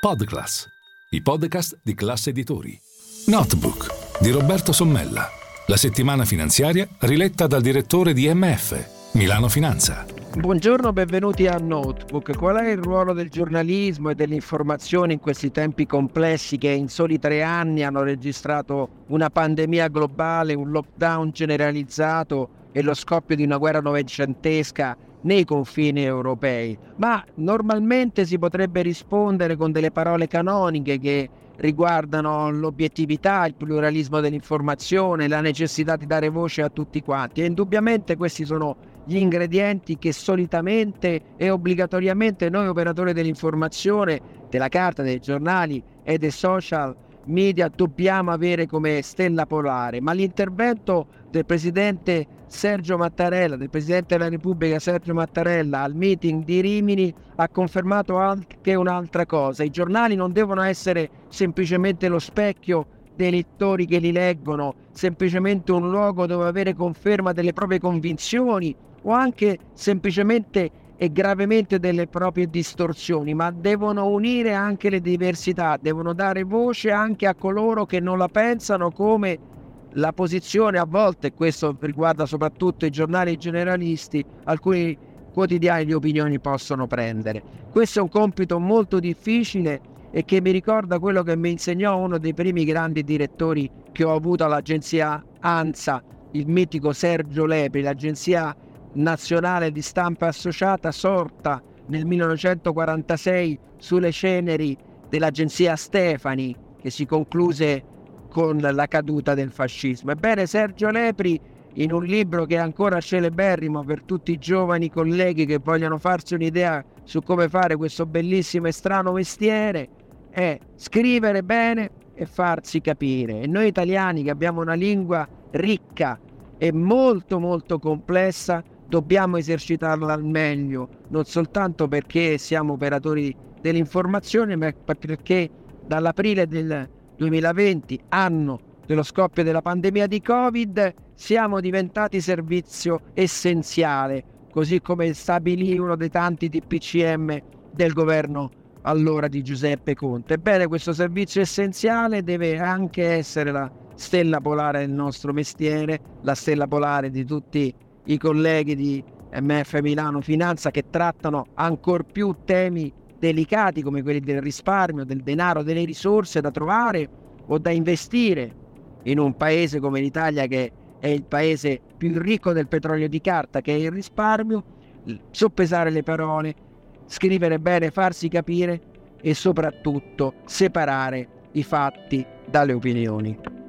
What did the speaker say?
Podclass, i podcast di classe editori. Notebook di Roberto Sommella. La settimana finanziaria riletta dal direttore di MF, Milano Finanza. Buongiorno, benvenuti a Notebook. Qual è il ruolo del giornalismo e dell'informazione in questi tempi complessi che in soli tre anni hanno registrato una pandemia globale, un lockdown generalizzato e lo scoppio di una guerra novecentesca nei confini europei? Ma normalmente si potrebbe rispondere con delle parole canoniche che riguardano l'obiettività, il pluralismo dell'informazione, la necessità di dare voce a tutti quanti e indubbiamente questi sono gli ingredienti che solitamente e obbligatoriamente noi operatori dell'informazione, della carta, dei giornali e dei social media dobbiamo avere come stella polare, ma l'intervento del presidente Sergio Mattarella, del presidente della Repubblica Sergio Mattarella al meeting di Rimini ha confermato anche un'altra cosa, i giornali non devono essere semplicemente lo specchio dei lettori che li leggono, semplicemente un luogo dove avere conferma delle proprie convinzioni o anche semplicemente e gravemente delle proprie distorsioni, ma devono unire anche le diversità, devono dare voce anche a coloro che non la pensano come la posizione a volte, questo riguarda soprattutto i giornali generalisti, alcuni quotidiani di opinioni possono prendere. Questo è un compito molto difficile e che mi ricorda quello che mi insegnò uno dei primi grandi direttori che ho avuto all'agenzia ANSA, il mitico Sergio Lepri, l'agenzia nazionale di stampa associata sorta nel 1946 sulle ceneri dell'agenzia Stefani che si concluse con la caduta del fascismo. Ebbene Sergio Lepri in un libro che è ancora celeberrimo per tutti i giovani colleghi che vogliono farsi un'idea su come fare questo bellissimo e strano mestiere è scrivere bene e farsi capire. E noi italiani che abbiamo una lingua ricca e molto molto complessa dobbiamo esercitarla al meglio, non soltanto perché siamo operatori dell'informazione, ma perché dall'aprile del 2020, anno dello scoppio della pandemia di Covid, siamo diventati servizio essenziale, così come stabilì uno dei tanti DPCM del governo allora di Giuseppe Conte. Ebbene, questo servizio essenziale deve anche essere la stella polare del nostro mestiere, la stella polare di tutti i colleghi di MF Milano Finanza che trattano ancor più temi delicati come quelli del risparmio, del denaro, delle risorse da trovare o da investire in un paese come l'Italia che è il paese più ricco del petrolio di carta, che è il risparmio, soppesare le parole, scrivere bene, farsi capire e soprattutto separare i fatti dalle opinioni.